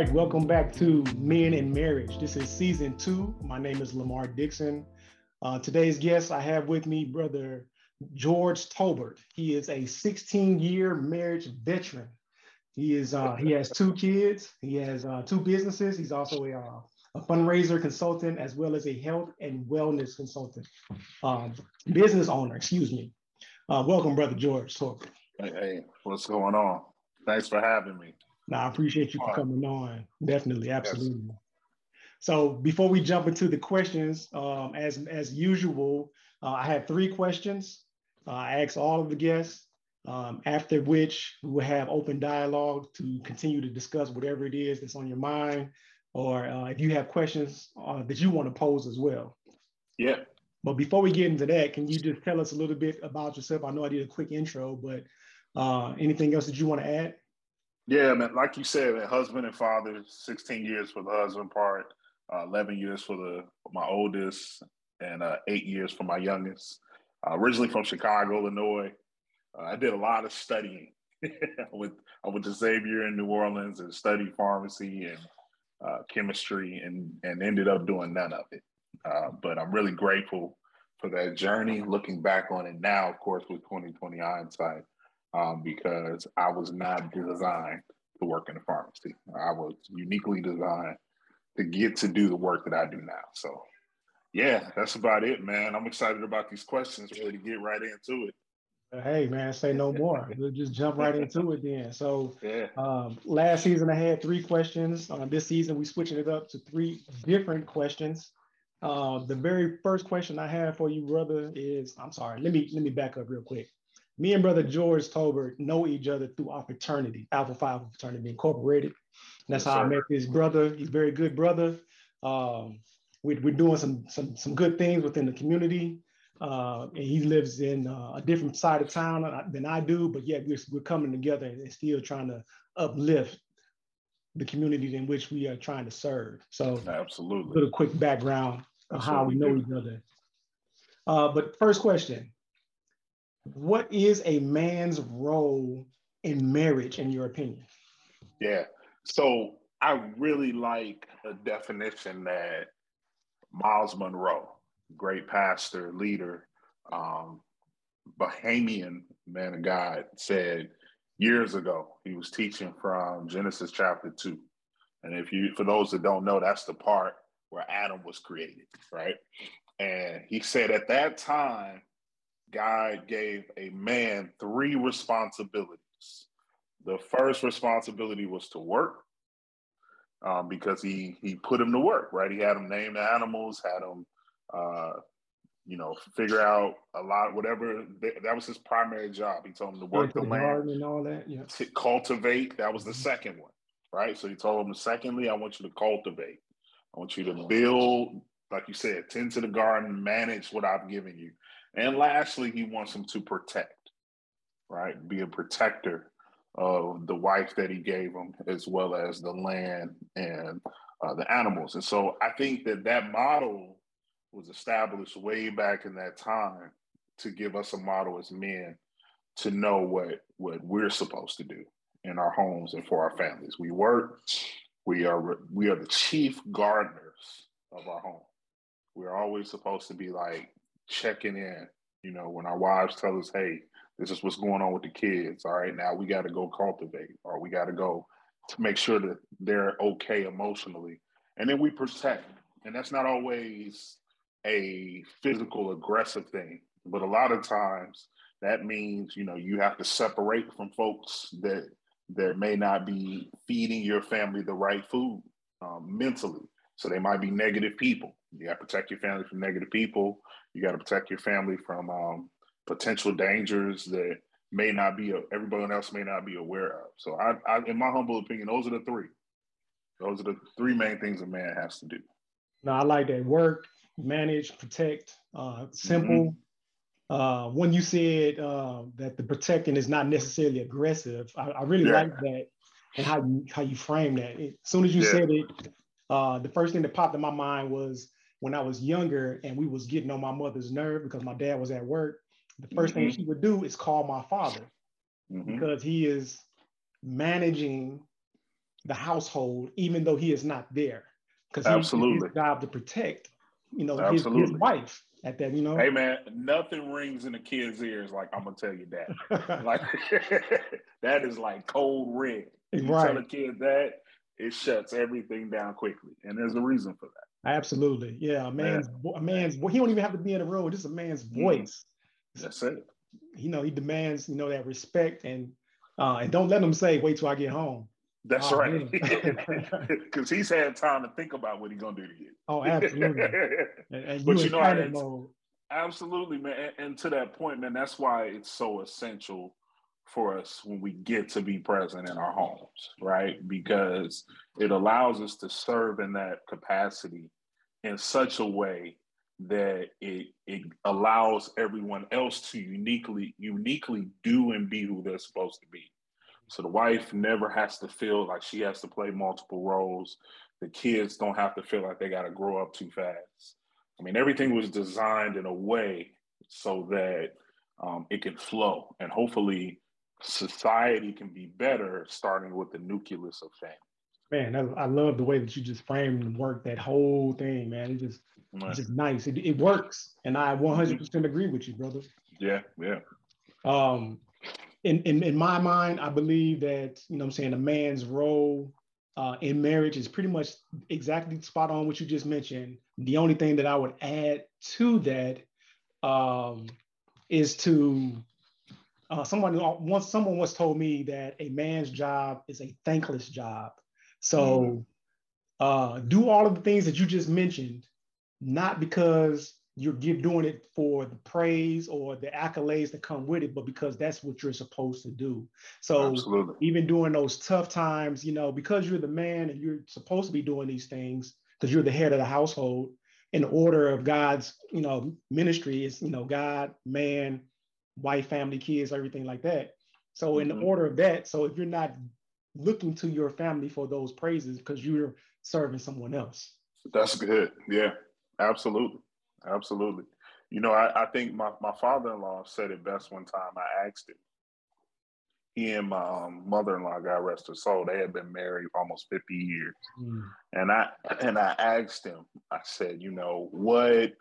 right, welcome back to Men in Marriage. This is season two. My name is Lamar Dixon. Uh, today's guest I have with me, brother George Tolbert. He is a 16-year marriage veteran. He is uh, he has two kids. He has uh, two businesses. He's also a, uh, a fundraiser consultant as well as a health and wellness consultant, um, business owner. Excuse me. Uh, welcome, brother George Tolbert. Hey, hey, what's going on? Thanks for having me. No, I appreciate you for coming on. Definitely, absolutely. Yes. So before we jump into the questions, um, as as usual, uh, I have three questions. Uh, I ask all of the guests, um, after which we will have open dialogue to continue to discuss whatever it is that's on your mind, or uh, if you have questions uh, that you want to pose as well. Yeah. But before we get into that, can you just tell us a little bit about yourself? I know I did a quick intro, but uh, anything else that you want to add? Yeah, man. Like you said, husband and father, 16 years for the husband part, uh, 11 years for the my oldest, and uh, eight years for my youngest. Uh, originally from Chicago, Illinois. Uh, I did a lot of studying. with I went to Xavier in New Orleans and studied pharmacy and uh, chemistry, and and ended up doing none of it. Uh, but I'm really grateful for that journey. Looking back on it now, of course, with 2020 hindsight um, because I was not designed to work in a pharmacy. I was uniquely designed to get to do the work that I do now. So, yeah, that's about it, man. I'm excited about these questions, ready to get right into it. Hey man, say no more. we'll just jump right into it then. So, yeah. um, last season I had three questions. Uh, this season we switching it up to three different questions. Uh, the very first question I have for you, brother, is I'm sorry. Let me let me back up real quick me and brother George Tolbert know each other through our fraternity, Alpha Phi Alpha Fraternity Incorporated. And that's yes, how sir. I met this brother. He's a very good brother. Um, we, are doing some, some, some good things within the community. Uh, and he lives in uh, a different side of town than I do, but yet we're, we're coming together and still trying to uplift the community in which we are trying to serve. So, absolutely, a little quick background of how we know each other. Uh, but first question what is a man's role in marriage, in your opinion? Yeah. So I really like a definition that Myles Munroe, great pastor, leader, um, Bahamian man of God, said years ago. He was teaching from Genesis chapter two. And if you, for those that don't know, that's the part where Adam was created, right? And he said at that time, God gave a man three responsibilities. The first responsibility was to work um, because he he put him to work, right? He had him name the animals, had him, uh, you know, figure out a lot, whatever. That was his primary job. He told him to work the, the land and all that. Yeah. To cultivate. That was the mm-hmm. second one, right? So he told him, secondly, I want you to cultivate. I want you to build, like you said, tend to the garden, manage what I've given you. And lastly, he wants him to protect, right? Be a protector of the wife that he gave him, as well as the land and uh, the animals. And so I think that that model was established way back in that time to give us a model as men to know what what we're supposed to do in our homes and for our families. We work. We are we are the chief gardeners of our home. We're always supposed to be like checking in. You know, when our wives tell us, hey, this is what's going on with the kids. All right, now we got to go cultivate or we got to go to make sure that they're okay emotionally. And then we protect. And that's not always a physical aggressive thing, but a lot of times that means, you know, you have to separate from folks that that may not be feeding your family the right food um, mentally. So they might be negative people. You got to protect your family from negative people. You got to protect your family from um, potential dangers that may not be everybody else may not be aware of. So, I, I, in my humble opinion, those are the three. Those are the three main things a man has to do. No, I like that. Work, manage, protect. Uh, simple. Mm-hmm. Uh, when you said uh, that the protecting is not necessarily aggressive, I, I really yeah. like that and how you how you frame that. As soon as you yeah. said it, uh, the first thing that popped in my mind was when I was younger and we was getting on my mother's nerve because my dad was at work. The 1st mm-hmm. thing she would do is call my father mm-hmm. because he is managing the household, even though he is not there. Because absolutely his job to protect, you know, his, his, wife at that, you know. Hey man, nothing rings in the kid's ears like I'm gonna tell you that. like that is like cold red. You right. tell a kid that, it shuts everything down quickly. And there's a reason for that. Absolutely. Yeah. A man's yeah. a man's he don't even have to be in the room, just a man's mm-hmm. voice. That's it. You know, he demands, you know, that respect and uh, and don't let him say, wait till I get home. That's oh, right. Because he's had time to think about what he's gonna do to you. Oh, absolutely. and, and but you, know, absolutely, man. And, and to that point, man, that's why it's so essential for us when we get to be present in our homes, right? Because it allows us to serve in that capacity in such a way that it it allows everyone else to uniquely uniquely do and be who they're supposed to be. So the wife never has to feel like she has to play multiple roles. The kids don't have to feel like they got to grow up too fast. I mean, everything was designed in a way so that um, it can flow, and hopefully, society can be better, starting with the nucleus of family. Man, I, I love the way that you just framed and worked that whole thing, man. It just, it's just nice. It, it works, and I 100% mm-hmm. agree with you, brother. Yeah, yeah. Um, in, in, in my mind, I believe that, you know I'm saying, a man's role uh, in marriage is pretty much exactly spot on what you just mentioned. The only thing that I would add to that um, is to uh, someone once someone once told me that a man's job is a thankless job. So uh, do all of the things that you just mentioned, not because you're doing it for the praise or the accolades that come with it, but because that's what you're supposed to do. So Absolutely. even during those tough times, you know, because you're the man and you're supposed to be doing these things because you're the head of the household in the order of God's, you know, ministry is, you know, God, man, wife, family, kids, everything like that. So in mm-hmm. the order of that, so if you're not looking to your family for those praises because you're serving someone else. That's good. Yeah, absolutely. Absolutely. You know, I, I think my, my father in law said it best one time. I asked him. He and my um, mother in law, God rest her soul, they had been married almost 50 years. Mm. And I and I asked him, I said, you know, what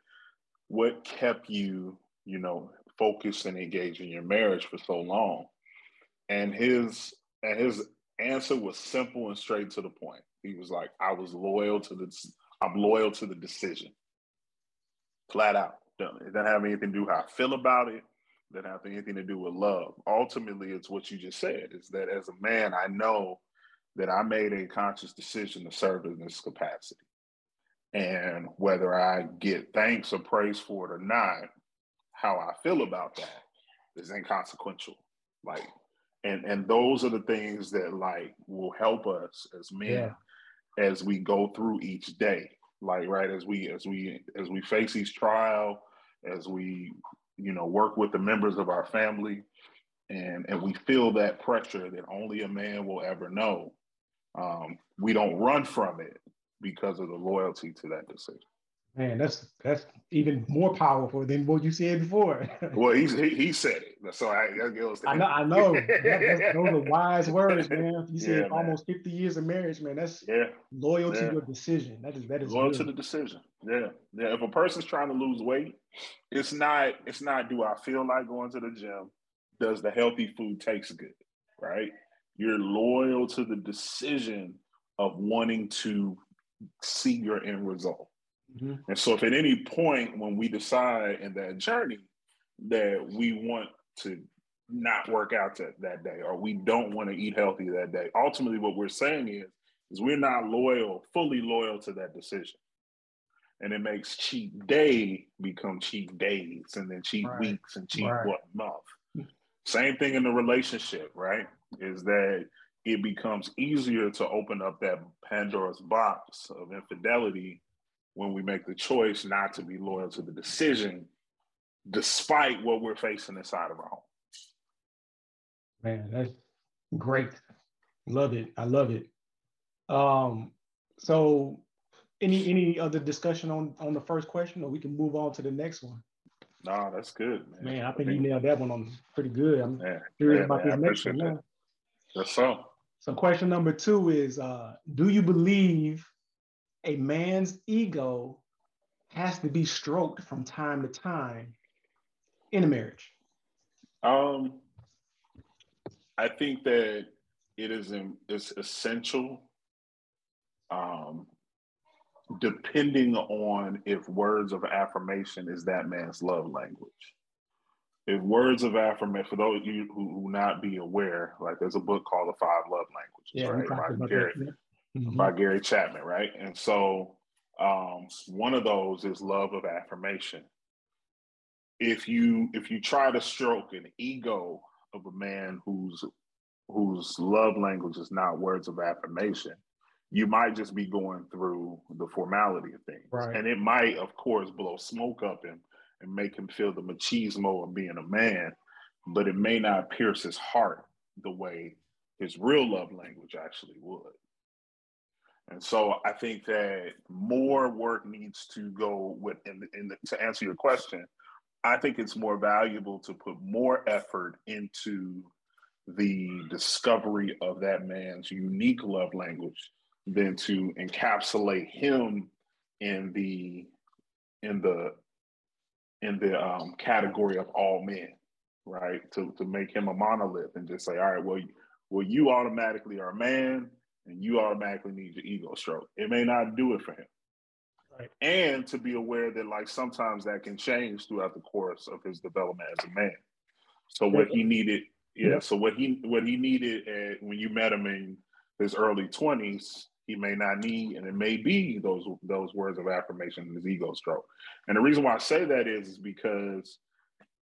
what kept you, you know, focused and engaged in your marriage for so long? And his and his answer was simple and straight to the point. He was like, I was loyal to the I'm loyal to the decision flat out. It doesn't have anything to do how I feel about it. It doesn't have anything to do with love. Ultimately, it's what you just said. Is that as a man, I know that I made a conscious decision to serve in this capacity. And whether I get thanks or praise for it or not, how I feel about that is inconsequential. Like, and and those are the things that like will help us as men yeah. as we go through each day like right as we as we as we face each trial as we you know work with the members of our family and and we feel that pressure that only a man will ever know um, we don't run from it because of the loyalty to that decision Man, that's that's even more powerful than what you said before. well, he, he, he said it, so I, I goes. I know, I know. that, those are wise words, man. You said yeah, almost fifty years of marriage, man. That's yeah, loyal yeah. to your decision. That is that is loyal to the decision. Yeah, yeah. If a person's trying to lose weight, it's not it's not. Do I feel like going to the gym? Does the healthy food taste good? Right. You're loyal to the decision of wanting to see your end result. Mm-hmm. And so, if at any point when we decide in that journey that we want to not work out to, that day or we don't want to eat healthy that day, ultimately what we're saying is, is we're not loyal, fully loyal to that decision. And it makes cheat day become cheat days and then cheat right. weeks and cheat right. what month. Same thing in the relationship, right? Is that it becomes easier to open up that Pandora's box of infidelity when we make the choice not to be loyal to the decision, despite what we're facing inside of our home. Man, that's great. Love it. I love it. Um, so any any other discussion on on the first question, or we can move on to the next one? No, that's good, man. Man, I think, I you nailed that one on pretty good. I'm yeah, curious yeah, about man, this next one. That. That's so. So question number two is, uh, do you believe a man's ego has to be stroked from time to time in a marriage? Um, I think that it is it's essential, um, depending on if words of affirmation is that man's love language. If words of affirmation, for those of you who, who not be aware, like there's a book called The Five Love Languages, yeah, right? By Gary, mm-hmm. by Gary Chapman, right? And so um, one of those is love of affirmation. If you if you try to stroke an ego of a man whose whose love language is not words of affirmation, you might just be going through the formality of things. Right. And it might, of course, blow smoke up him and make him feel the machismo of being a man, but it may not pierce his heart the way his real love language actually would. And so I think that more work needs to go with, in, in the, to answer your question, I think it's more valuable to put more effort into the discovery of that man's unique love language than to encapsulate him in the in the in the um, category of all men, right? To to make him a monolith and just say, all right, well, well, you automatically are a man, and you automatically need your ego stroke. It may not do it for him. Right. And to be aware that like sometimes that can change throughout the course of his development as a man. So what he needed, yeah. yeah. So what he what he needed at, when you met him in his early twenties, he may not need, and it may be those those words of affirmation in his ego stroke. And the reason why I say that is, is because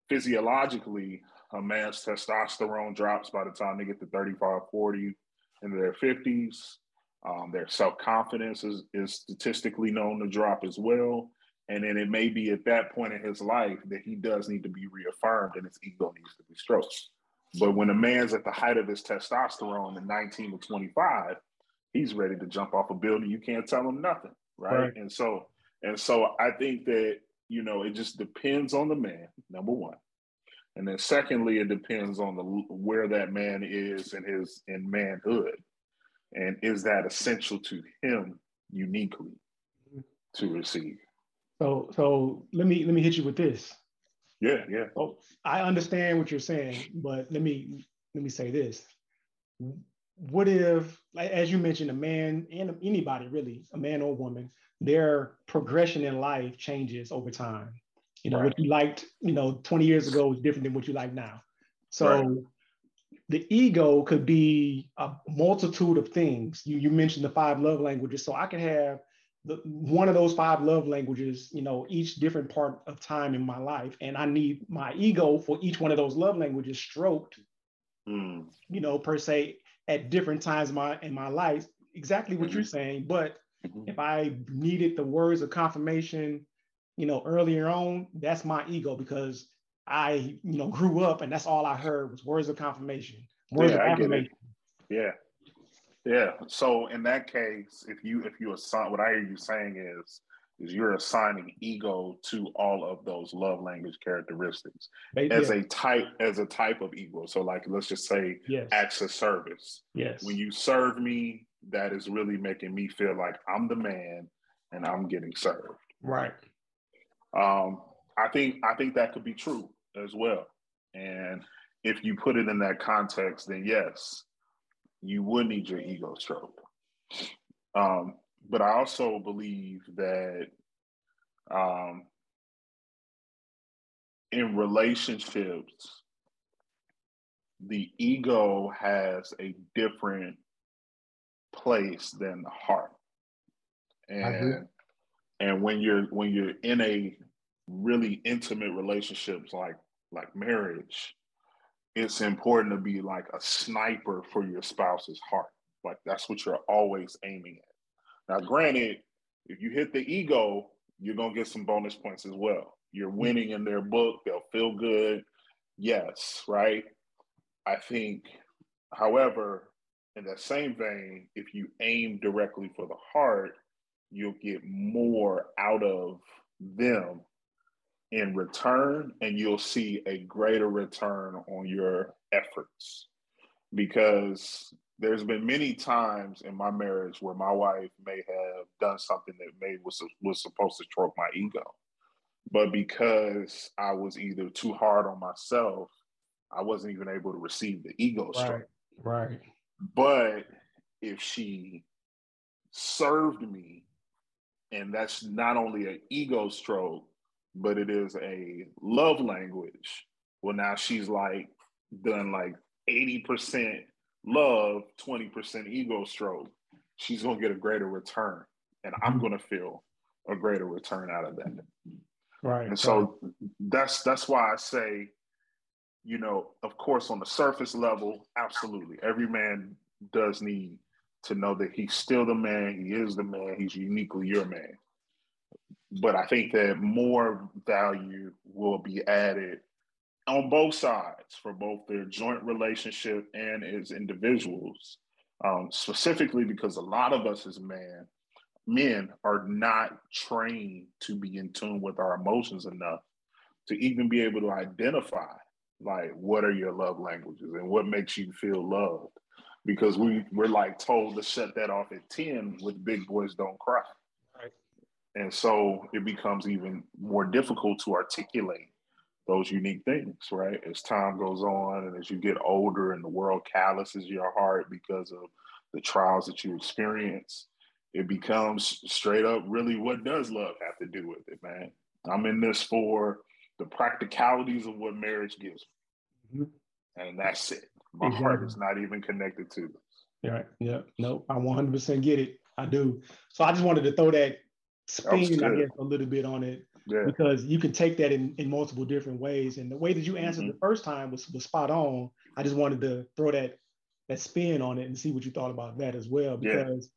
physiologically, a man's testosterone drops by the time they get to 35, 40, into their 50s. Um, their self confidence is, is statistically known to drop as well. And then it may be at that point in his life that he does need to be reaffirmed and his ego needs to be stroked. But when a man's at the height of his testosterone in 19 to 25, he's ready to jump off a building. You can't tell him nothing. Right? right. And so, and so I think that, you know, it just depends on the man, number one. And then secondly, it depends on the where that man is in his in manhood. And is that essential to him uniquely to receive? So so let me let me hit you with this. Yeah, yeah. Oh, I understand what you're saying, but let me let me say this. What if, like as you mentioned, a man and anybody really, a man or woman, their progression in life changes over time. You know, right. what you liked, you know, 20 years ago is different than what you like now. So right. The ego could be a multitude of things. You, you mentioned the five love languages. So I can have the, one of those five love languages, you know, each different part of time in my life. And I need my ego for each one of those love languages stroked, mm. you know, per se at different times in my in my life. Exactly what mm-hmm. you're saying. But mm-hmm. if I needed the words of confirmation you know, earlier on, that's my ego because I, you know, grew up and that's all I heard was words of confirmation, words yeah, of affirmation. Yeah. Yeah. So in that case, if you if you assign what I hear you saying is is you're assigning ego to all of those love language characteristics as a type as a type of ego. So like let's just say yes. acts of service. Yes. When you serve me, that is really making me feel like I'm the man and I'm getting served. Right. Um, I think I think that could be true as well. And if you put it in that context, then yes, you would need your ego stroked. Um, but I also believe that um, in relationships, the ego has a different place than the heart. And and when you're when you're in a really intimate relationships like like marriage it's important to be like a sniper for your spouse's heart. Like that's what you're always aiming at. Now granted if you hit the ego you're going to get some bonus points as well. You're mm-hmm. winning in their book they'll feel good. Yes right? I think however in that same vein if you aim directly for the heart you'll get more out of them in return and you'll see a greater return on your efforts because there's been many times in my marriage where my wife may have done something that may was was supposed to stroke my ego, but because I was either too hard on myself, I wasn't even able to receive the ego stroke. Right. Right. But if she served me, and that's not only an ego stroke, but it is a love language. Well, now she's like done like 80% love, 20% ego stroke. She's gonna get a greater return. And I'm mm-hmm. gonna feel a greater return out of that. Right. And so that's that's why I say, you know, of course, on the surface level, absolutely. Every man does need to know that he's still the man, he is the man, he's uniquely your man. But I think that more value will be added on both sides for both their joint relationship and as individuals, um, specifically because a lot of us as men, men are not trained to be in tune with our emotions enough to even be able to identify like what are your love languages and what makes you feel loved because we we're like told to shut that off at 10 with big boys don't cry. And so it becomes even more difficult to articulate those unique things right as time goes on and as you get older and the world calluses your heart because of the trials that you experience it becomes straight up really what does love have to do with it man i'm in this for the practicalities of what marriage gives mm-hmm. and that's it my heart is not even connected to this. Right. Yeah. No, I 100% get it. I do. So I just wanted to throw that spin, I guess, a little bit on it yeah. because you can take that in, in multiple different ways. And the way that you answered mm-hmm. the first time was, was spot on. I just wanted to throw that that spin on it and see what you thought about that as well. Because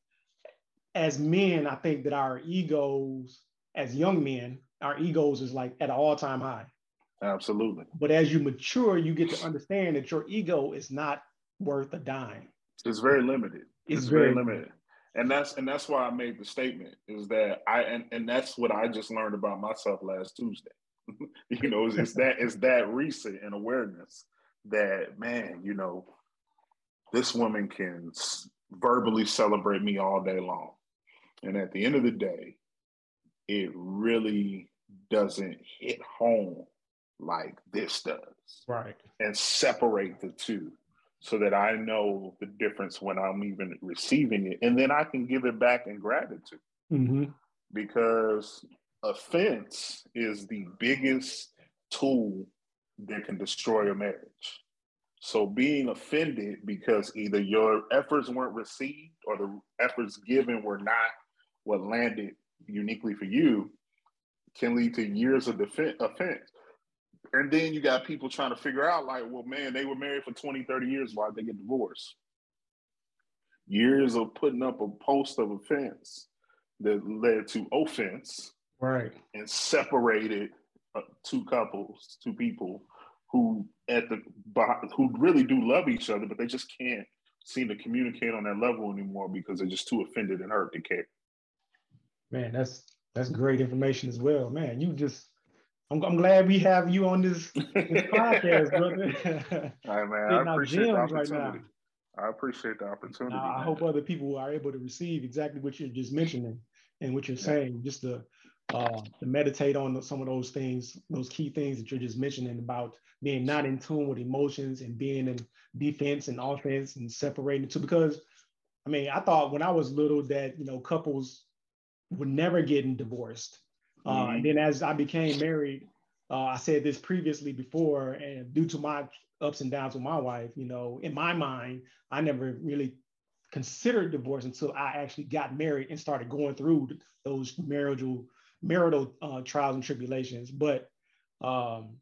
yeah. as men, I think that our egos, as young men, our egos is like at an all-time high. Absolutely. But as you mature, you get to understand that your ego is not worth a dime. It's very limited. It's, it's very, very limited. And that's and that's why I made the statement is that I and, and that's what I just learned about myself last Tuesday. you know, it's, it's that it's that recent and awareness that man, you know, this woman can verbally celebrate me all day long. And at the end of the day, it really doesn't hit home like this does. Right. And separate the two so that I know the difference when I'm even receiving it. And then I can give it back in gratitude. Mm-hmm. Because offense is the biggest tool that can destroy a marriage. So being offended because either your efforts weren't received or the efforts given were not what landed uniquely for you can lead to years of defense, offense. And then you got people trying to figure out, like, well, man, they were married for 20, 30 years. Why'd they get divorced? Years of putting up a post of offense that led to offense. Right. And separated uh, two couples, two people who at the who really do love each other, but they just can't seem to communicate on that level anymore because they're just too offended and hurt to care. Man, that's that's great information as well. Man, you just I'm, I'm glad we have you on this, this podcast, brother. All right, man. I appreciate the opportunity. Right I appreciate the opportunity. I, I hope other people are able to receive exactly what you're just mentioning and what you're yeah. saying, just to uh, to meditate on some of those things, those key things that you're just mentioning about being not in tune with emotions and being in defense and offense and separating the two. Because I mean, I thought when I was little that you know couples were never getting divorced uh, mm-hmm. and then as I became married, uh, I said this previously before, and due to my ups and downs with my wife, you know, in my mind, I never really considered divorce until I actually got married and started going through those marital marital uh, trials and tribulations. But um,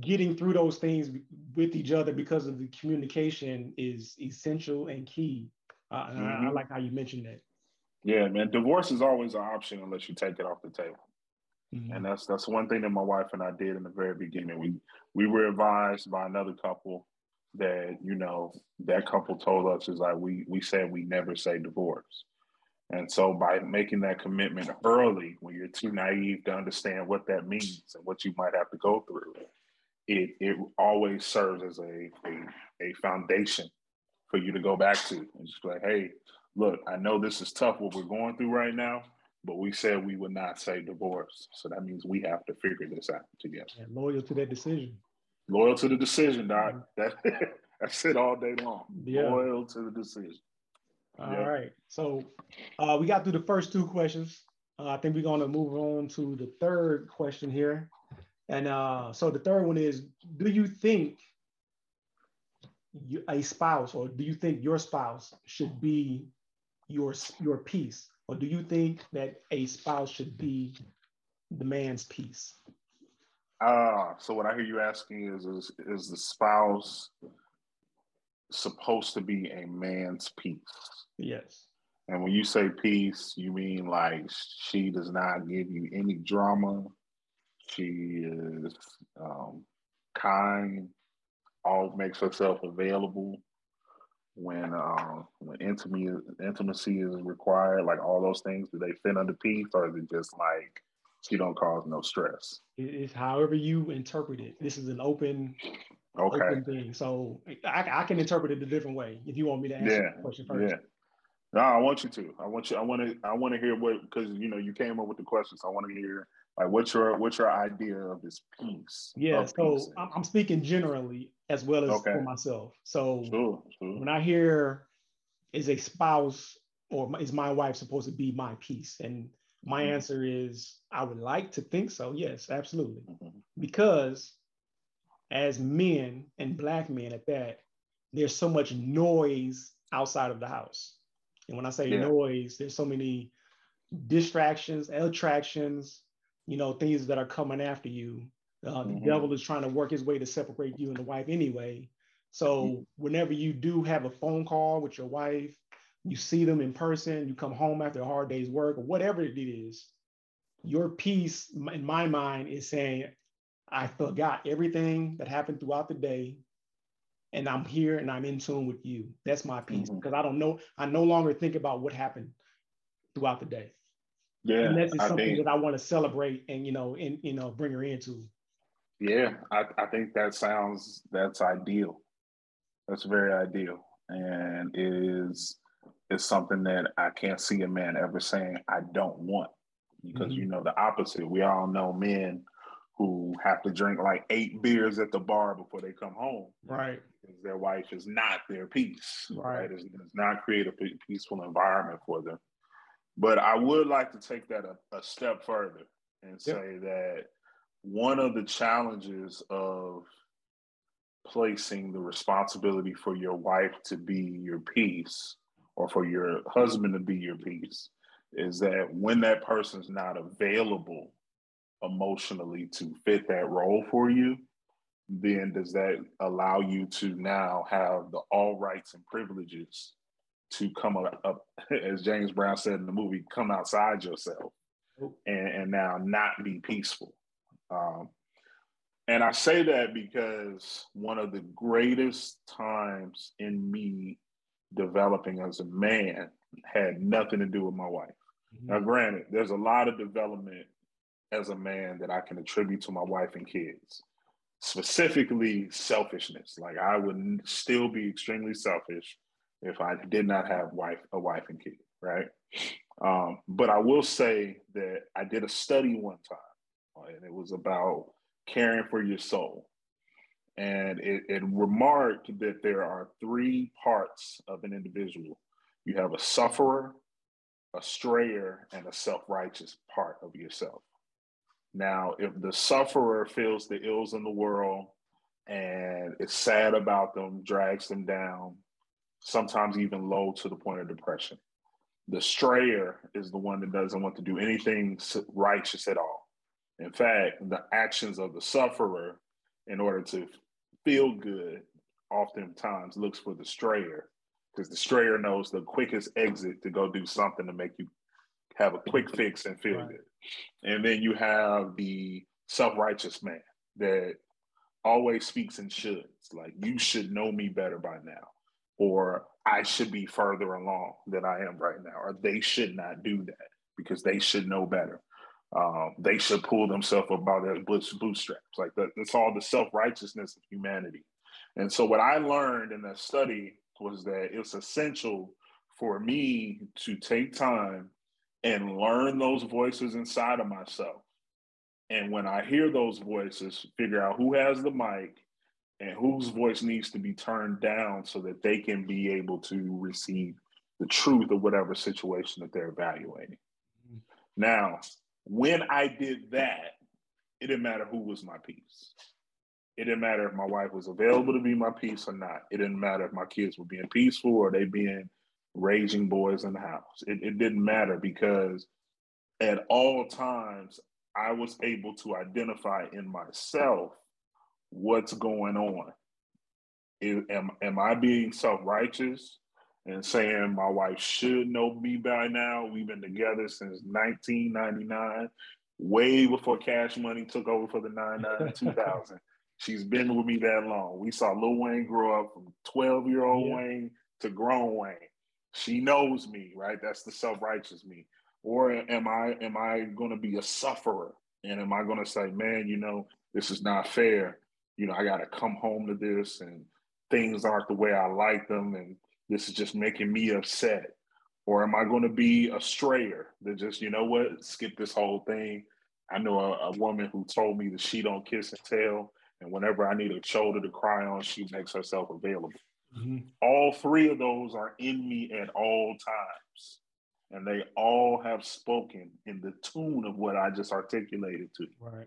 getting through those things with each other because of the communication is essential and key. Uh, mm-hmm. I, I mm-hmm. like how you mentioned that. Yeah, man. Divorce is always an option unless you take it off the table. Mm-hmm. And that's that's one thing that my wife and I did in the very beginning. We we were advised by another couple that, you know, that couple told us is like we we said we never say divorce. And so by making that commitment early when you're too naive to understand what that means and what you might have to go through, it it always serves as a a, a foundation for you to go back to and just like, hey, look, I know this is tough what we're going through right now, but we said we would not say divorce. So that means we have to figure this out together. And loyal to that decision. Loyal to the decision, Doc. That that's it all day long. Yeah. Loyal to the decision. All yep. right. So uh, we got through the first two questions. Uh, I think we're going to move on to the third question here. And uh, so the third one is Do you think you, a spouse, or do you think your spouse should be your, your peace? Or do you think that a spouse should be the man's peace? Ah, uh, so what I hear you asking is, is is the spouse supposed to be a man's peace? Yes. And when you say peace, you mean like she does not give you any drama. She is um, kind, all makes herself available when um, when intimacy intimacy is required. Like all those things, do they fit under peace, or is it just like she don't cause no stress? It's however you interpret it. This is an open okay. open thing. So I, I can interpret it a different way if you want me to answer yeah. the question first. Yeah. No, I want you to. I want you. I want to. I want to hear what because you know you came up with the questions. So I want to hear like what's your what's your idea of this peace? Yeah. So? I'm speaking generally as well as okay. for myself. So sure, sure. when I hear is a spouse or is my wife supposed to be my peace? And my mm-hmm. answer is I would like to think so. Yes, absolutely. Mm-hmm. Because as men and black men at that, there's so much noise outside of the house and when I say yeah. noise, there's so many distractions, attractions, you know, things that are coming after you. Uh, the mm-hmm. devil is trying to work his way to separate you and the wife anyway. So mm-hmm. whenever you do have a phone call with your wife, you see them in person, you come home after a hard day's work or whatever it is, your peace in my mind is saying, I forgot everything that happened throughout the day and I'm here and I'm in tune with you. That's my peace mm-hmm. because I don't know. I no longer think about what happened throughout the day. Yeah, and that's something think, that I want to celebrate and you know, and you know, bring her into. Yeah, I, I think that sounds that's ideal. That's very ideal, and is is something that I can't see a man ever saying I don't want because mm-hmm. you know the opposite. We all know men who have to drink like eight beers at the bar before they come home. Right because their wife is not their peace. Right. right? It's, it's, not create a peaceful environment for them. But I would like to take that a, a step further and say yep. that one of the challenges of placing the responsibility for your wife to be your peace or for your husband to be your peace is that when that person's not available emotionally to fit that role for you, then does that allow you to now have the all rights and privileges to come up, up as James Brown said in the movie, come outside yourself and, and now not be peaceful? Um, and I say that because one of the greatest times in me developing as a man had nothing to do with my wife. Mm-hmm. Now, granted, there's a lot of development as a man that I can attribute to my wife and kids specifically selfishness. Like I would still be extremely selfish if I did not have wife a wife and kid, right? Um, but I will say that I did a study one time, and it was about caring for your soul. And it, it remarked that there are three parts of an individual. You have a sufferer, a strayer, and a self-righteous part of yourself. Now, if the sufferer feels the ills in the world and is sad about them, drags them down, sometimes even low to the point of depression. The strayer is the one that doesn't want to do anything righteous at all. In fact, the actions of the sufferer, in order to feel good, oftentimes looks for the strayer because the strayer knows the quickest exit to go do something to make you have a quick fix and feel right. good. And then you have the self righteous man that always speaks in shoulds, like you should know me better by now, or I should be further along than I am right now, or they should not do that because they should know better. Um, they should pull themselves up by their bootstraps. Like that, that's all the self righteousness of humanity. And so, what I learned in that study was that it's essential for me to take time and learn those voices inside of myself. And when I hear those voices, figure out who has the mic and whose voice needs to be turned down so that they can be able to receive the truth of whatever situation that they're evaluating. Mm-hmm. Now, when I did that, it didn't matter who was my peace. It didn't matter if my wife was available to be my peace or not. It didn't matter if my kids were being peaceful or they being raging boys in the house. It, it didn't matter because at all times I was able to identify in myself what's going on. am, am I being self righteous and saying my wife should know me by now? We've been together since 1999, way before Cash Money took over for the 99 2000. She's been with me that long. We saw Lil Wayne grow up from 12 year old yeah. Wayne to grown Wayne. She knows me, right? That's the self righteous me. Or am I am I going to be a sufferer? And am I going to say, man, you know, this is not fair? You know, I got to come home to this, and things aren't the way I like them, and this is just making me upset. Or am I going to be a strayer that just, you know what, skip this whole thing? I know a, a woman who told me that she don't kiss and tell, and whenever I need a shoulder to cry on, she makes herself available. Mm-hmm. All three of those are in me at all times. And they all have spoken in the tune of what I just articulated to you. Right.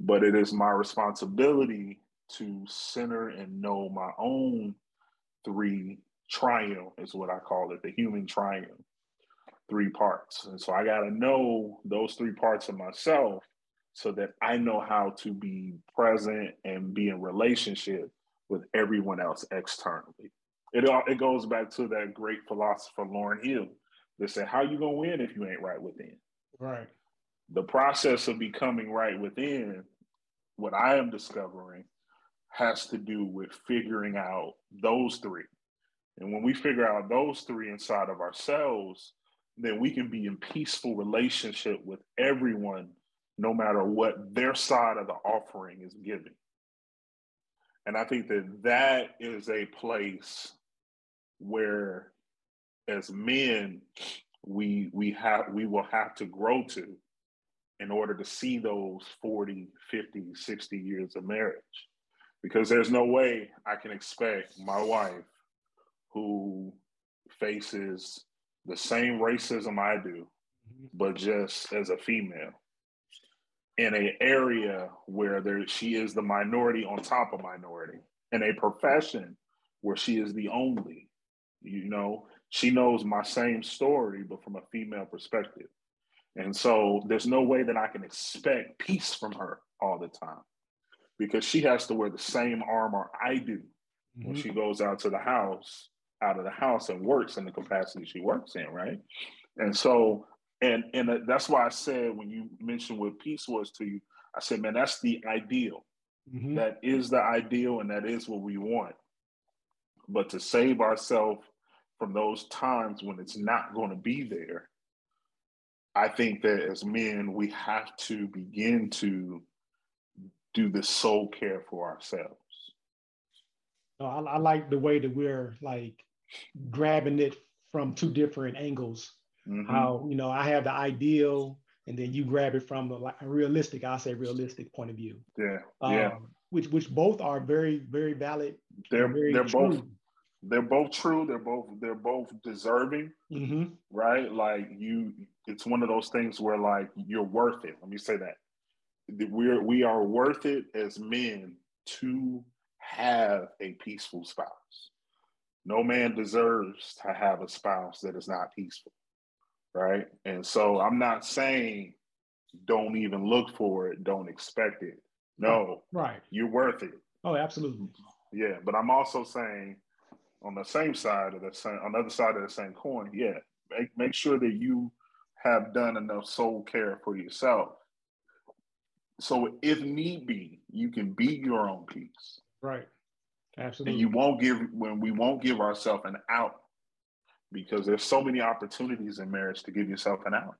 But it is my responsibility to center and know my own three triumph, is what I call it, the human triumph, three parts. And so I got to know those three parts of myself so that I know how to be present and be in relationship with everyone else externally. It all it goes back to that great philosopher Lauryn Hill that said, "How you gonna win if you ain't right within?" Right. The process of becoming right within, what I am discovering, has to do with figuring out those three. And when we figure out those three inside of ourselves, then we can be in peaceful relationship with everyone, no matter what their side of the offering is giving. And I think that that is a place where, as men, we we have we will have to grow to in order to see those 40 50 60 years of marriage because there's no way i can expect my wife who faces the same racism i do mm-hmm. but just as a female in an area where there she is the minority on top of minority in a profession where she is the only you know she knows my same story but from a female perspective and so there's no way that i can expect peace from her all the time because she has to wear the same armor i do mm-hmm. when she goes out to the house out of the house and works in the capacity she works in right and so and and that's why I said when you mentioned what peace was to you, I said, man, that's the ideal. Mm-hmm. That is the ideal, and that is what we want. But to save ourselves from those times when it's not going to be there, I think that as men, we have to begin to do the soul care for ourselves. I, I like the way that we're like grabbing it from two different angles Mm-hmm. How you know I have the ideal, and then you grab it from a, like a realistic, I say realistic point of view. Yeah, um, yeah. Which which both are very very valid. They're very they're true. both they're both true. They're both they're both deserving, mm-hmm. right? Like you, it's one of those things where like you're worth it. Let me say that we're we are worth it as men to have a peaceful spouse. No man deserves to have a spouse that is not peaceful right? And so I'm not saying don't even look for it, don't expect it. No, right. You're worth it. Oh, absolutely. Yeah, but I'm also saying on the same side of the same on the other side of the same coin, yeah, make make sure that you have done enough soul care for yourself. So if need be, you can be your own peace. Right. Absolutely. And you won't give when we won't give ourselves an out because there's so many opportunities in marriage to give yourself an out.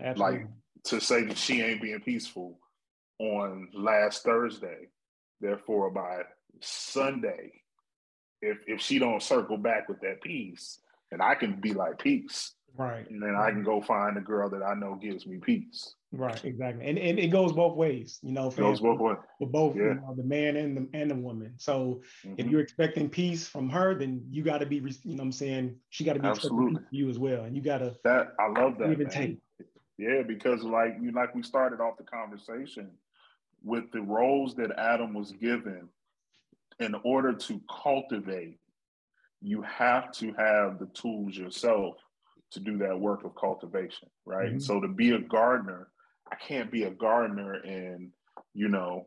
Absolutely. Like to say that she ain't being peaceful on last Thursday. Therefore, by Sunday, if if she don't circle back with that peace, and I can be like peace, right? And then I can go find a girl that I know gives me peace. Right, exactly, and, and it goes both ways, you know. It goes both ways for both yeah. you know, the man and the and the woman. So mm-hmm. if you're expecting peace from her, then you got to be, you know, I'm saying she got to be absolutely you as well, and you got to that I love that. Even take. Yeah, because like you like we started off the conversation with the roles that Adam was given in order to cultivate, you have to have the tools yourself to do that work of cultivation, right? Mm-hmm. And so to be a gardener, I can't be a gardener and, you know,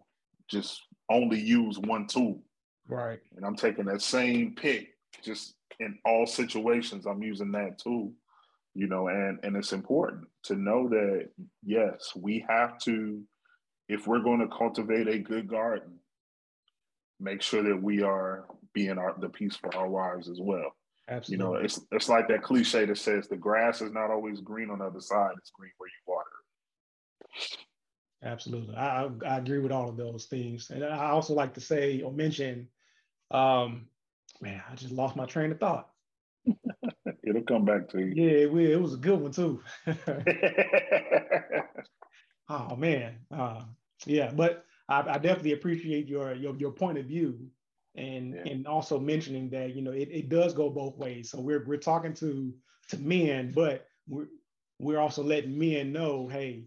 just only use one tool. Right. And I'm taking that same pick just in all situations, I'm using that tool, you know, and and it's important to know that yes, we have to if we're going to cultivate a good garden, make sure that we are being our, the peace for our wives as well. Absolutely. You know, it's it's like that cliche that says the grass is not always green on the other side; it's green where you water. Absolutely, I I agree with all of those things, and I also like to say or mention, um, man, I just lost my train of thought. It'll come back to you. Yeah, it, it was a good one too. oh man, uh, yeah, but I, I, definitely appreciate your your your point of view, and yeah. and also mentioning that you know it, it does go both ways. So we're we're talking to to men, but we're we're also letting men know, hey,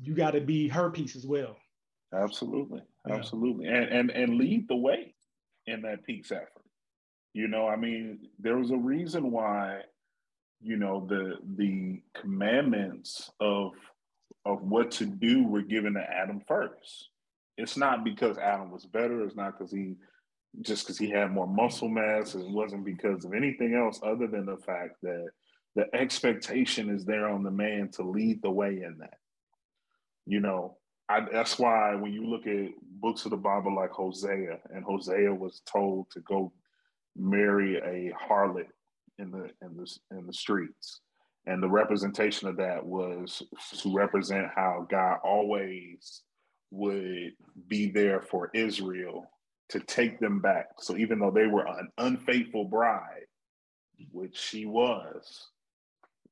you got to be her peace as well. Absolutely, absolutely, and and and lead the way in that peace effort. You know, I mean, there was a reason why, you know, the the commandments of of what to do were given to Adam first. It's not because Adam was better. It's not because he just because he had more muscle mass. It wasn't because of anything else other than the fact that the expectation is there on the man to lead the way in that. You know, I, that's why when you look at books of the Bible like Hosea, and Hosea was told to go marry a harlot in the in the in the streets and the representation of that was to represent how God always would be there for Israel to take them back. So even though they were an unfaithful bride, which she was,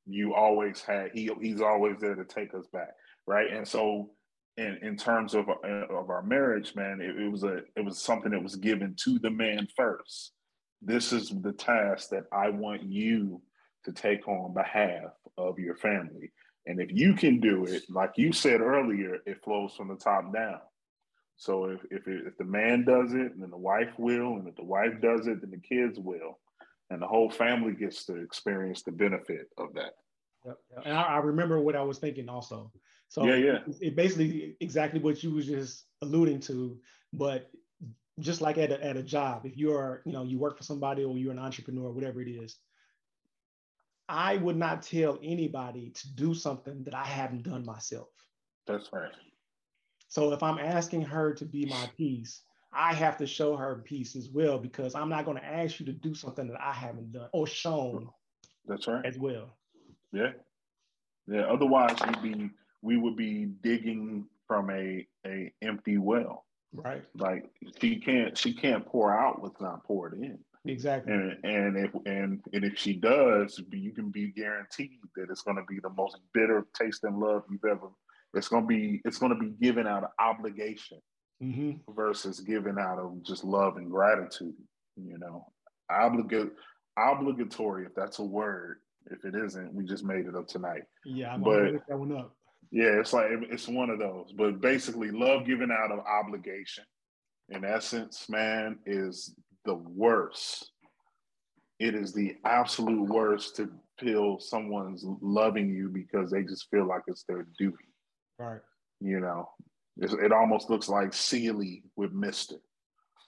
you always had he he's always there to take us back, right? And so in, in terms of uh, of our marriage, man, it, it was a it was something that was given to the man first. This is the task that I want you to take on behalf of your family. And if you can do it, like you said earlier, it flows from the top down. So if if, it, if the man does it, then the wife will, and if the wife does it, then the kids will, and the whole family gets to experience the benefit of that. Yep. And I, I remember what I was thinking also. So yeah, yeah, it, it basically exactly what you was just alluding to, but just like at a, at a job, if you're you know you work for somebody or you're an entrepreneur, whatever it is, I would not tell anybody to do something that I haven't done myself. That's right. So if I'm asking her to be my peace, I have to show her peace as well because I'm not going to ask you to do something that I haven't done or shown. That's right. As well. Yeah. Yeah. Otherwise, we'd be we would be digging from a a empty well. Right. Like she can't she can't pour out what's not poured in. Exactly. And and if and, and if she does, you can be guaranteed that it's going to be the most bitter taste and love you've ever. It's going to be it's going to be given out of obligation mm-hmm. versus given out of just love and gratitude. You know, obligate obligatory if that's a word. If it isn't, we just made it up tonight. Yeah, I'm but that one up. Yeah, it's like it's one of those. But basically, love given out of obligation, in essence, man, is the worst. It is the absolute worst to feel someone's loving you because they just feel like it's their duty. Right. You know, it almost looks like Celie with Mister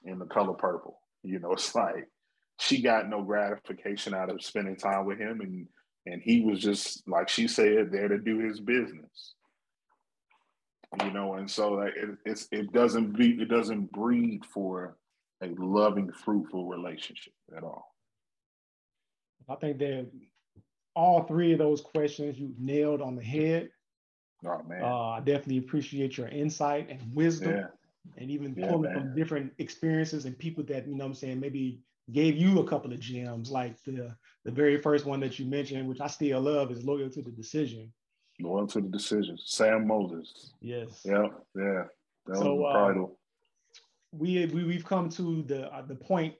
in the color purple. You know, it's like she got no gratification out of spending time with him, and and he was just like she said there to do his business. You know, and so it, it's it doesn't be it doesn't breed for a loving, fruitful relationship at all? I think that all three of those questions you nailed on the head. Oh man. Uh, I definitely appreciate your insight and wisdom yeah. and even yeah, pulling man. from different experiences and people that, you know what I'm saying, maybe gave you a couple of gems, like the the very first one that you mentioned, which I still love, is loyal to the decision. Loyal to the decision. Sam Moses. Yes. Yeah. Yeah. That so uh, we, we we've come to the uh, the point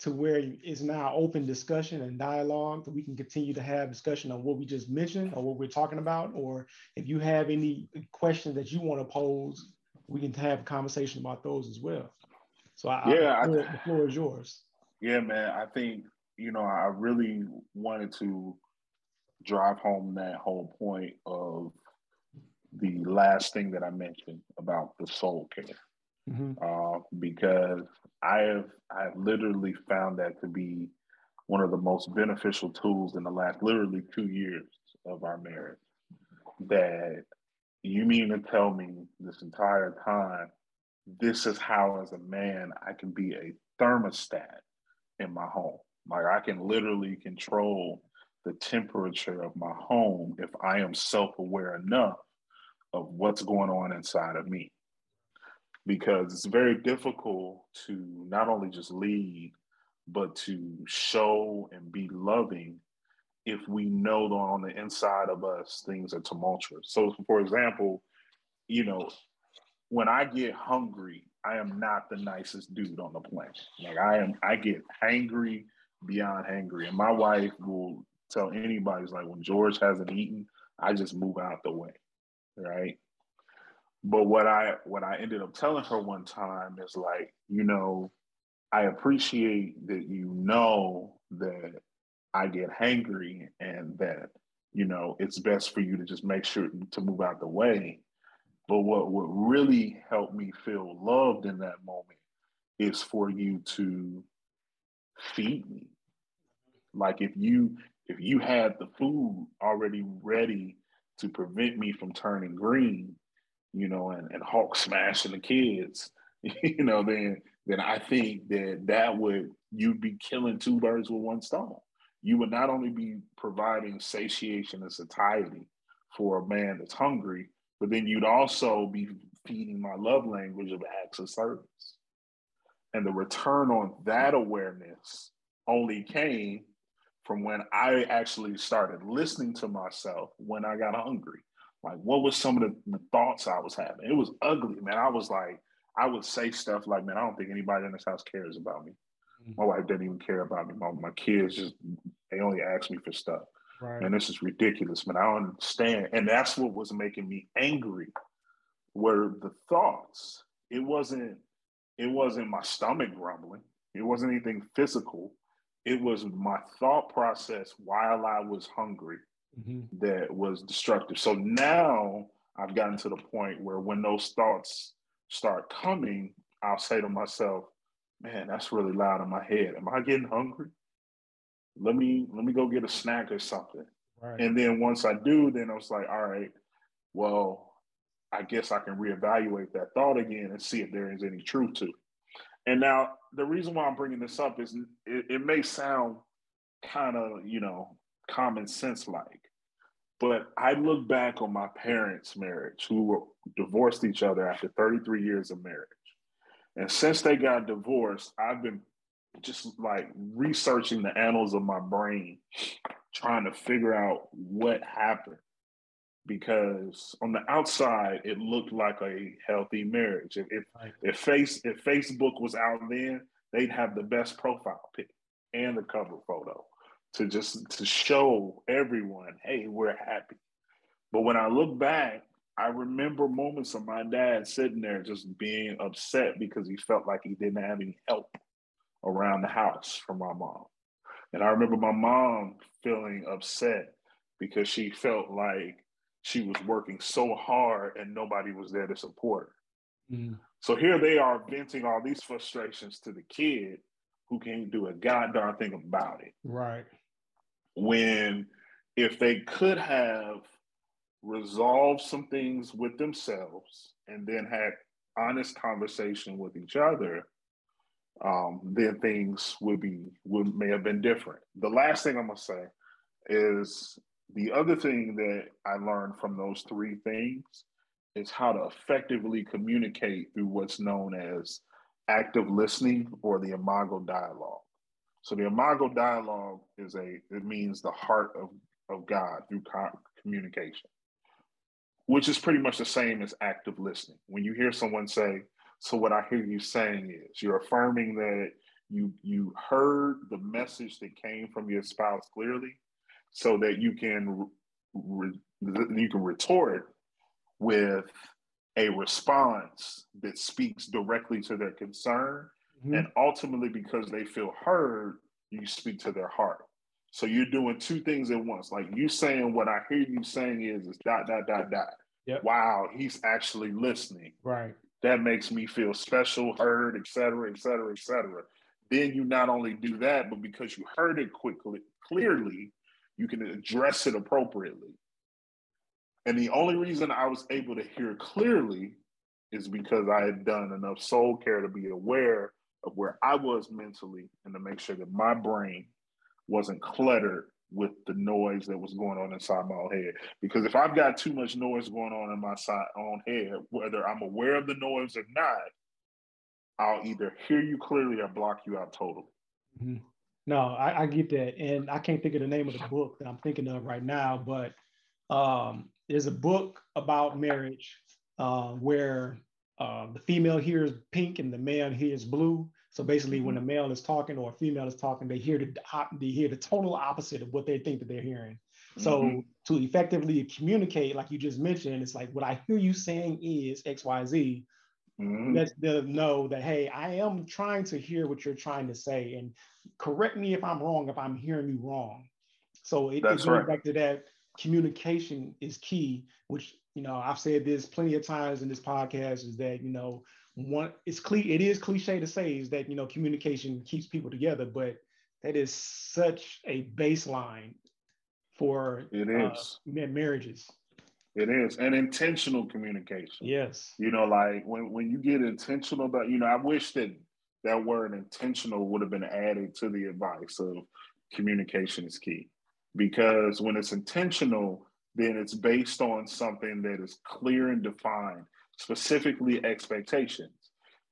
to where it's now open discussion and dialogue that we can continue to have discussion on what we just mentioned or what we're talking about or if you have any questions that you want to pose we can have a conversation about those as well. So I, yeah I, the floor is yours. Yeah man i think you know i really wanted to drive home that whole point of the last thing that i mentioned about the soul care mm-hmm. uh, because I have I have literally found that to be one of the most beneficial tools in the last literally two years of our marriage. That you mean to tell me this entire time, this is how as a man I can be a thermostat in my home. Like I can literally control the temperature of my home if I am self-aware enough of what's going on inside of me because it's very difficult to not only just lead, but to show and be loving if we know that on the inside of us things are tumultuous. So, for example, you know, when I get hungry, I am not the nicest dude on the planet. Like I am, I get angry beyond hangry, and my wife will tell anybody, like when George hasn't eaten, I just move out the way, right? But what I what I ended up telling her one time is like, you know, I appreciate that you know that I get hangry and that, you know, it's best for you to just make sure to move out the way. But what would really helped me feel loved in that moment is for you to feed me. Like if you if you had the food already ready to prevent me from turning green, you know, and, and Hulk smashing the kids, you know, then then I think that that would you'd be killing two birds with one stone. You would not only be providing satiation and satiety for a man that's hungry, but then you'd also be feeding my love language of acts of service. And the return on that awareness only came from when I actually started listening to myself when I got hungry. Like, what was some of the, the, thoughts I was having? It was ugly, man. I was like, I would say stuff like, man, I don't think anybody in this house cares about me. Mm-hmm. My wife didn't even care about me. My, my kids just, they only ask me for stuff. Right. And this is ridiculous, man. I don't understand. And that's what was making me angry were the thoughts. It wasn't, it wasn't my stomach grumbling. It wasn't anything physical. It was my thought process while I was hungry mm-hmm. that was destructive. So now I've gotten to the point where when those thoughts start coming, I'll say to myself, man, that's really loud in my head. Am I getting hungry? Let me let me go get a snack or something. Right. And then once I do, then I was like, all right, well, I guess I can reevaluate that thought again and see if there is any truth to it. And now the reason why I'm bringing this up is it, it may sound kind of, you know, common sense like. But I look back on my parents' marriage, who were divorced each other after 33 years of marriage. And since they got divorced, I've been just like researching the annals of my brain, trying to figure out what happened. Because on the outside, it looked like a healthy marriage. If if, right. if face if Facebook was out then, they'd have the best profile pic and the cover photo to just to show everyone, hey, we're happy. But when I look back, I remember moments of my dad sitting there just being upset because he felt like he didn't have any help around the house from my mom. And I remember my mom feeling upset because she felt like she was working so hard and nobody was there to support her. Mm. So here they are venting all these frustrations to the kid who can't do a goddamn thing about it. Right when if they could have resolved some things with themselves and then had honest conversation with each other um, then things would be would may have been different the last thing i'm going to say is the other thing that I learned from those three things is how to effectively communicate through what's known as active listening or the imago dialogue. So the imago dialogue is a it means the heart of of God through communication, which is pretty much the same as active listening. When you hear someone say, "So what I hear you saying is," you're affirming that you you heard the message that came from your spouse clearly, so that you can re, you can retort with a response that speaks directly to their concern. Mm-hmm. And ultimately, because they feel heard, you speak to their heart. So you're doing two things at once. Like you saying what I hear you saying is is dot dot dot dot. Yep. Wow, he's actually listening. Right. That makes me feel special, heard, et cetera, et cetera, et cetera. Then you not only do that, but because you heard it quickly, clearly, you can address it appropriately. And the only reason I was able to hear clearly is because I had done enough soul care to be aware of where I was mentally and to make sure that my brain wasn't cluttered with the noise that was going on inside my own head. Because if I've got too much noise going on in my side, own head, whether I'm aware of the noise or not, I'll either hear you clearly or block you out totally. Mm-hmm. No, I, I, get that. And I can't think of the name of the book that I'm thinking of right now, but um, there's a book about marriage uh, where uh, the female hears pink and the male hears blue. So basically, mm-hmm. when a male is talking or a female is talking, they hear the they hear the total opposite of what they think that they're hearing. So mm-hmm. to effectively communicate, like you just mentioned, it's like what I hear you saying is X Y Z. Mm-hmm. Let them know that hey, I am trying to hear what you're trying to say, and correct me if I'm wrong if I'm hearing you wrong. So it, it goes right. back to that communication is key, which you know I've said this plenty of times in this podcast is that you know one it's cliche it is cliche to say is that you know communication keeps people together, but that is such a baseline for it is uh, uh, marriages. It is and intentional communication. Yes. You know, like when when you get intentional about, you know, I wish that that word intentional would have been added to the advice of communication is key because when it's intentional, then it's based on something that is clear and defined, specifically expectations.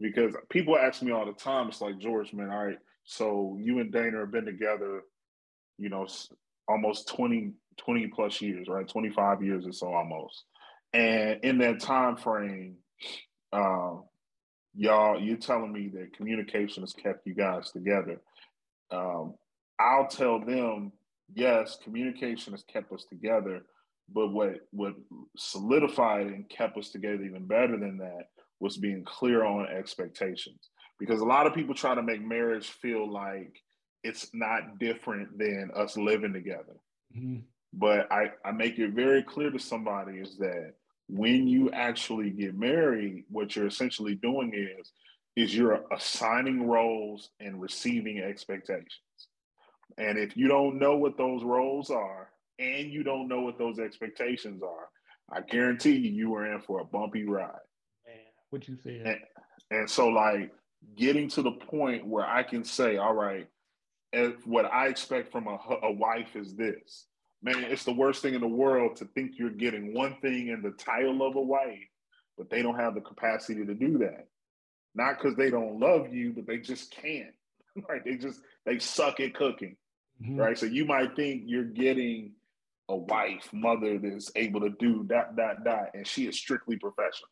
Because people ask me all the time, it's like, George, man, all right, so you and Dana have been together, you know, almost 20, 20 plus years, right? 25 years or so almost. And in that time frame, um, y'all, you're telling me that communication has kept you guys together. Um, I'll tell them yes, communication has kept us together, but what what solidified and kept us together even better than that was being clear on expectations. Because a lot of people try to make marriage feel like it's not different than us living together. Mm-hmm. But I, I make it very clear to somebody is that when you actually get married, what you're essentially doing is is you're assigning roles and receiving expectations. And if you don't know what those roles are and you don't know what those expectations are, I guarantee you, you are in for a bumpy ride. Man, what you said. And, and so, like, getting to the point where I can say, all right, what I expect from a, a wife is this. Man, it's the worst thing in the world to think you're getting one thing in the title of a wife, but they don't have the capacity to do that. Not because they don't love you, but they just can't. Right? They just they suck at cooking mm-hmm. right? So you might think you're getting a wife, mother that's able to do that, that, that, and she is strictly professional.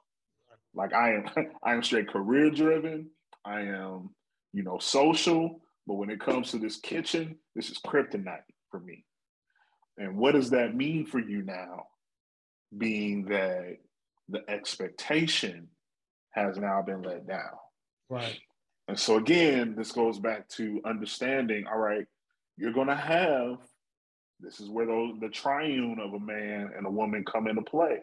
Like I am, I am straight career driven. I am, you know, social. But when it comes to this kitchen, this is kryptonite for me. And what does that mean for you now? Being that the expectation has now been let down. Right. And so again, this goes back to understanding, all right, you're going to have this is where those, the triune of a man and a woman come into play,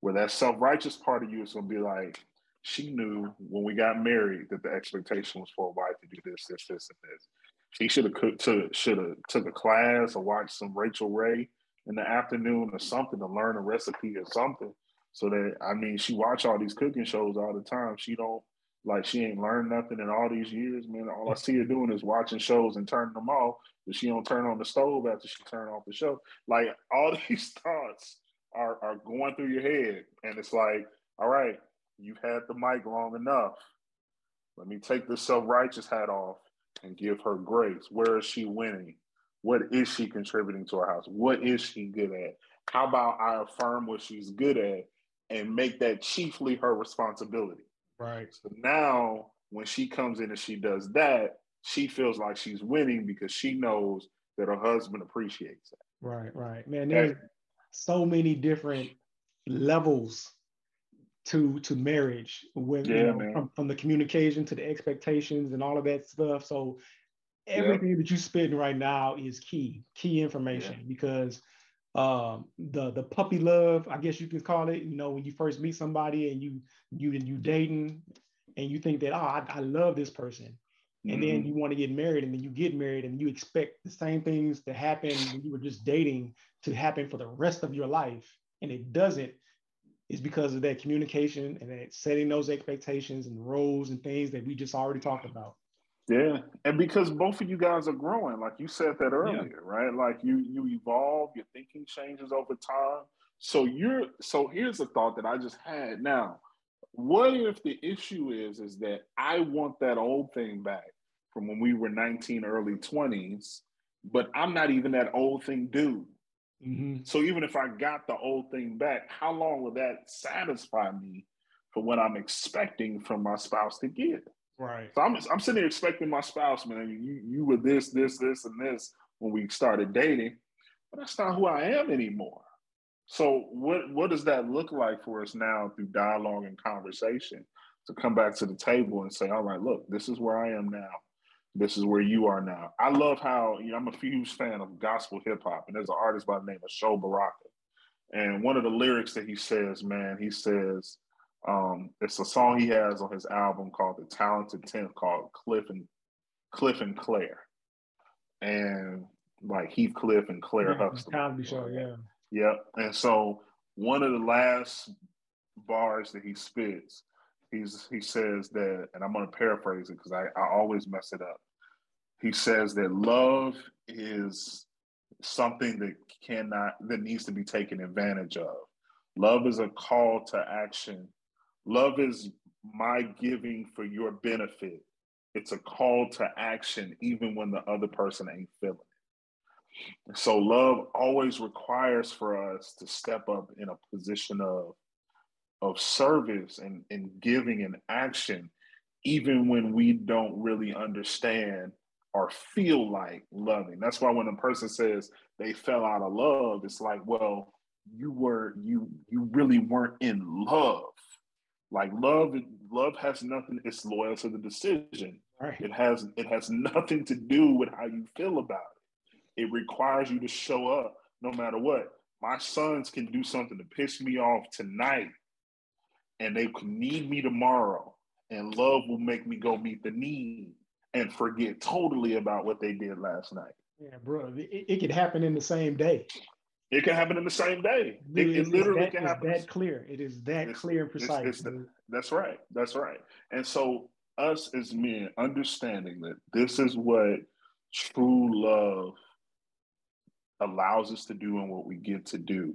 where that self righteous part of you is going to be like, she knew when we got married that the expectation was for a wife to do this, this, this, and this. She should have cooked, should have took a class or watched some Rachael Ray in the afternoon or something to learn a recipe or something. So that I mean, she watch all these cooking shows all the time. She don't like she ain't learned nothing in all these years, man. All I see her doing is watching shows and turning them off. But she don't turn on the stove after she turn off the show. Like all these thoughts are are going through your head, and it's like, all right, you've had the mic long enough. Let me take this self righteous hat off and give her grace. Where is she winning? What is she contributing to our house? What is she good at? How about I affirm what she's good at and make that chiefly her responsibility? Right. So now when she comes in and she does that, she feels like she's winning because she knows that her husband appreciates that. Right, right. Man, there's so many different levels to to marriage with yeah, you know, from, from the communication to the expectations and all of that stuff. So everything yeah. that you're spitting right now is key, key information yeah. because um the the puppy love, I guess you can call it, you know, when you first meet somebody and you you and you dating and you think that oh I, I love this person. And mm-hmm. then you want to get married, and then you get married, and you expect the same things to happen when you were just dating to happen for the rest of your life, and it doesn't is because of that communication and that setting those expectations and roles and things that we just already talked about. Yeah, and because both of you guys are growing, like you said that earlier, yeah. right? Like you you evolve, your thinking changes over time. So you're so here's a thought that I just had. Now, what if the issue is is that I want that old thing back from when we were 19, early 20s, but I'm not even that old thing dude. Mm-hmm. So even if I got the old thing back, how long will that satisfy me for what I'm expecting from my spouse to get? Right. So I'm I'm sitting there expecting my spouse, man. You you were this, this, this, and this when we started dating, but that's not who I am anymore. So what what does that look like for us now through dialogue and conversation to come back to the table and say, all right, look, this is where I am now. This is where you are now. I love how you know I'm a huge fan of gospel hip hop, and there's an artist by the name of Sho Baraka, and one of the lyrics that he says, man, he says, um, it's a song he has on his album called The Talented Tenth called Cliff and Cliff and Claire, and like Heathcliff and Claire yeah, Huxtable. Cosby Show, yeah. Yep. And so one of the last bars that he spits he's he says that, and I'm going to paraphrase it because I, I always mess it up. He says that love is something that cannot that needs to be taken advantage of. Love is a call to action. Love is my giving for your benefit. It's a call to action, even when the other person ain't feeling it. So, love always requires for us to step up in a position of of service and, and giving and action, even when we don't really understand or feel like loving. That's why when a person says they fell out of love, it's like, well, you were you you really weren't in love. Like love, love has nothing. It's loyal to the decision. Right. It has it has nothing to do with how you feel about it. It requires you to show up no matter what. My sons can do something to piss me off tonight, and they could need me tomorrow, and love will make me go meet the need and forget totally about what they did last night. Yeah, bro, it, it could happen in the same day. It can happen in the same day. It, it, literally that, can happen. That clear. It is that it's, clear and precise. It's, it's the, that's right. That's right. And so, us as men understanding that this is what true love allows us to do and what we get to do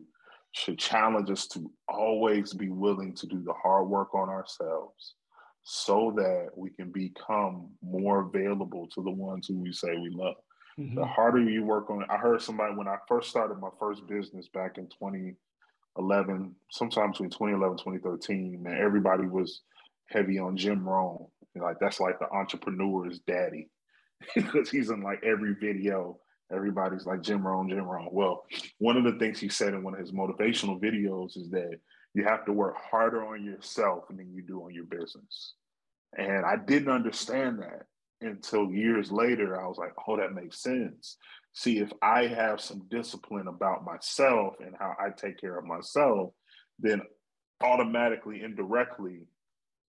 should challenge us to always be willing to do the hard work on ourselves so that we can become more available to the ones who we say we love. Mm-hmm. The harder you work on it, I heard somebody when I first started my first business back in 2011, sometime between 2011 2013, man, everybody was heavy on Jim Rohn. Like that's like the entrepreneur's daddy because he's in like every video Everybody's like Jim Rohn, Jim Rohn. Well, one of the things he said in one of his motivational videos is that you have to work harder on yourself than you do on your business. And I didn't understand that until years later. I was like, oh, that makes sense. See, if I have some discipline about myself and how I take care of myself, then automatically, indirectly,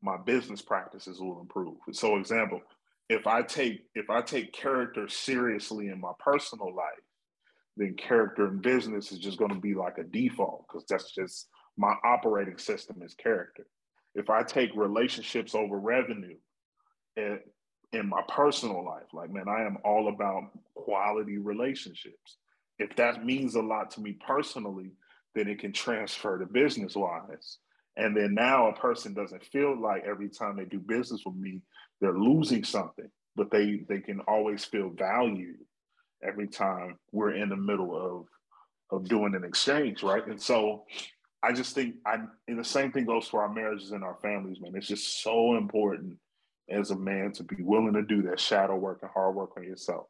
my business practices will improve. So, example, if I take if I take character seriously in my personal life, then character in business is just going to be like a default because that's just my operating system is character. if I take relationships over revenue in, in my personal life, like, man, I am all about quality relationships. If that means a lot to me personally, then it can transfer to business wise. And then now a person doesn't feel like every time they do business with me, they're losing something, but they they can always feel valued every time we're in the middle of of doing an exchange, right? And so I just think I and the same thing goes for our marriages and our families, man. It's just so important as a man to be willing to do that shadow work and hard work on yourself.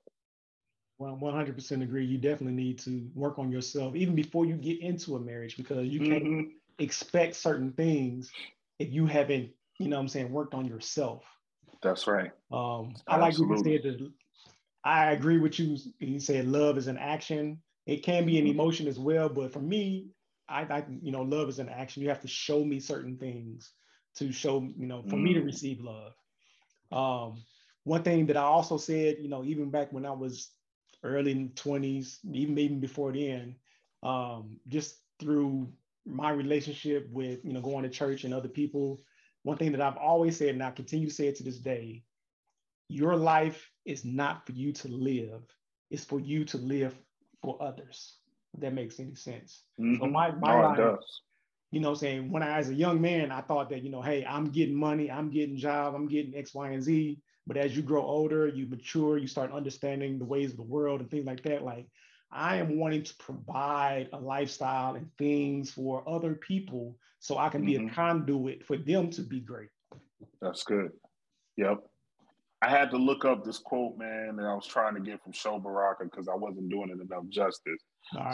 Well, 100% agree. You definitely need to work on yourself even before you get into a marriage because you can't mm-hmm. expect certain things if you haven't, you know I'm saying, worked on yourself. That's right. Um, I like what you said. That I agree with you. You said love is an action. It can be an mm-hmm. emotion as well, but for me, I, I, you know, love is an action. You have to show me certain things to show, you know, for mm. me to mm. receive love. Um, one thing that I also said, you know, even back when I was early 20s, even even before then, um, just through my relationship with, you know, going to church and other people, one thing that I've always said, and I continue to say it to this day, your life is not for you to live, it's for you to live for others that makes any sense. Mm-hmm. So my my no, line, you know, saying when I as a young man, I thought that you know, hey, I'm getting money, I'm getting job, I'm getting X, Y, and Z. But as you grow older, you mature, you start understanding the ways of the world and things like that. Like I am wanting to provide a lifestyle and things for other people so I can mm-hmm. be a mm-hmm. conduit for them to be great. That's good. Yep. I had to look up this quote, man, that I was trying to get from Sho Baraka because I wasn't doing it enough justice.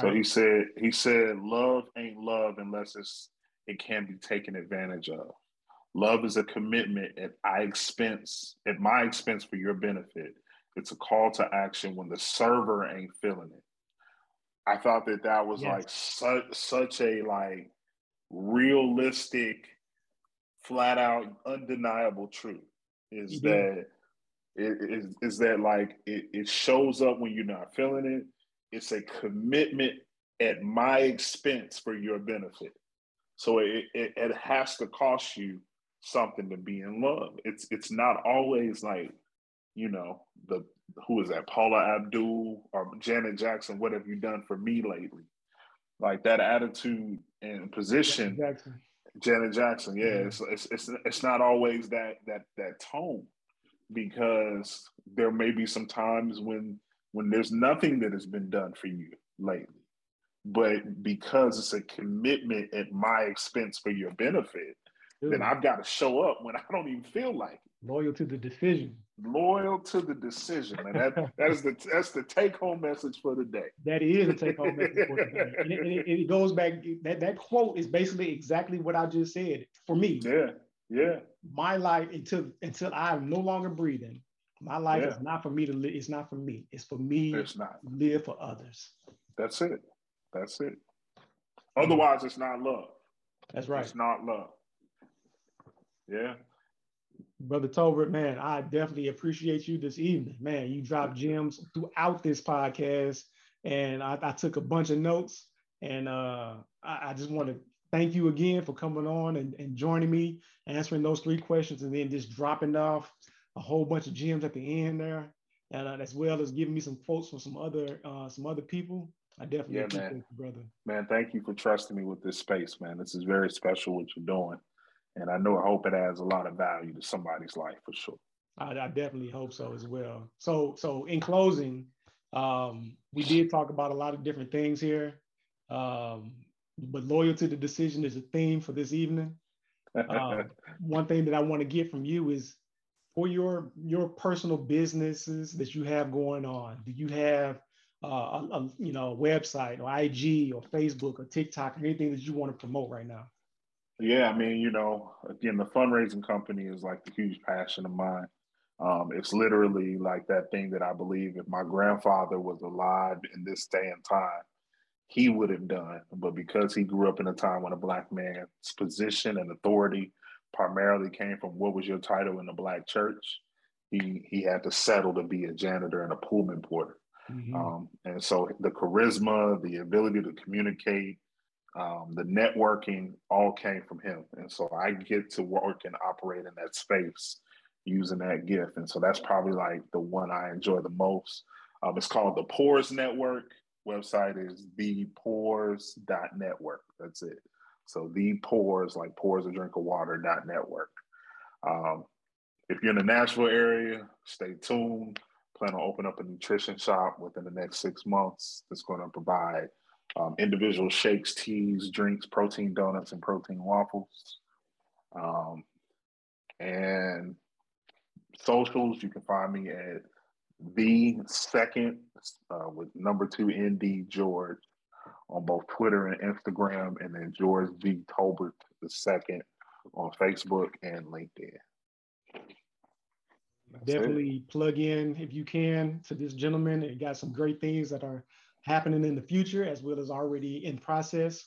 So he said, he said, love ain't love unless it's it can be taken advantage of. Love is a commitment at I expense, at my expense for your benefit. It's a call to action when the server ain't feeling it. I thought that that was yes. like such such a like realistic, flat out, undeniable truth. Is mm-hmm. that is, is that like it, it shows up when you're not feeling it. It's a commitment at my expense for your benefit. So it, it, it has to cost you something to be in love. It's it's not always like, you know, the who is that, Paula Abdul or Janet Jackson, what have you done for me lately? Like that attitude and position. Janet Jackson, Janet Jackson yeah, mm-hmm. it's, it's it's it's not always that that that tone because there may be some times when when there's nothing that has been done for you lately but because it's a commitment at my expense for your benefit Dude. then i've got to show up when i don't even feel like it. loyal to the decision loyal to the decision and that that is the that's the take home message for the day that is a take home message for the day and it, it, it goes back that that quote is basically exactly what i just said for me yeah yeah. My life until until I'm no longer breathing, my life yeah. is not for me to live. It's not for me. It's for me it's not. to live for others. That's it. That's it. Otherwise, it's not love. That's right. It's not love. Yeah. Brother Tolbert, man, I definitely appreciate you this evening. Man, you dropped gems throughout this podcast, and I, I took a bunch of notes. And uh, I, I just want to thank you again for coming on and, and joining me, answering those three questions, and then just dropping off a whole bunch of gems at the end there, and uh, as well as giving me some quotes from some other uh, some other people. I definitely yeah, appreciate man. you, brother. Man, thank you for trusting me with this space, man. This is very special what you're doing, and I know I hope it adds a lot of value to somebody's life for sure. I, I definitely hope so as well. So, so in closing, um, we did talk about a lot of different things here. Um, but loyalty to decision is a theme for this evening. Uh, one thing that I want to get from you is for your your personal businesses that you have going on. Do you have uh, a, a, you know a website or IG or Facebook or TikTok or anything that you want to promote right now? Yeah, I mean, you know, again, the fundraising company is like the huge passion of mine. Um, it's literally like that thing that I believe if my grandfather was alive in this day and time, he would have done. But because he grew up in a time when a black man's position and authority primarily came from what was your title in the black church, he he had to settle to be a janitor and a Pullman porter. Mm-hmm. Um, and so the charisma, the ability to communicate, um, the networking all came from him. And so I get to work and operate in that space using that gift. And so that's probably like the one I enjoy the most. Um, it's called the Pours Network. Website is thepours.network. That's it. So the pours, like pours a drink of water, dot network. Um, if you're in the Nashville area, stay tuned. Plan on open up a nutrition shop within the next six months that's going to provide um, individual shakes, teas, drinks, protein donuts, and protein waffles. Um, and socials, you can find me at the second uh, with number two ND George on both Twitter and Instagram, and then George V Tolbert the second on Facebook and LinkedIn. That's Definitely it. plug in if you can to this gentleman. It got some great things that are happening in the future as well as already in process.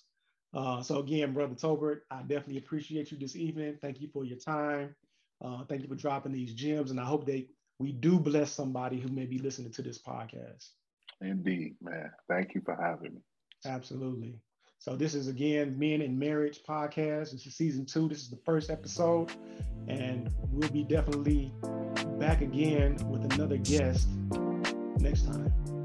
Uh, so again, Brother Tolbert, I definitely appreciate you this evening. Thank you for your time. Uh, thank you for dropping these gems, and I hope they we do bless somebody who may be listening to this podcast. Indeed, man. Thank you for having me. Absolutely. So this is again Men in Marriage podcast. This is season two. This is the first episode, and we'll be definitely back again with another guest next time.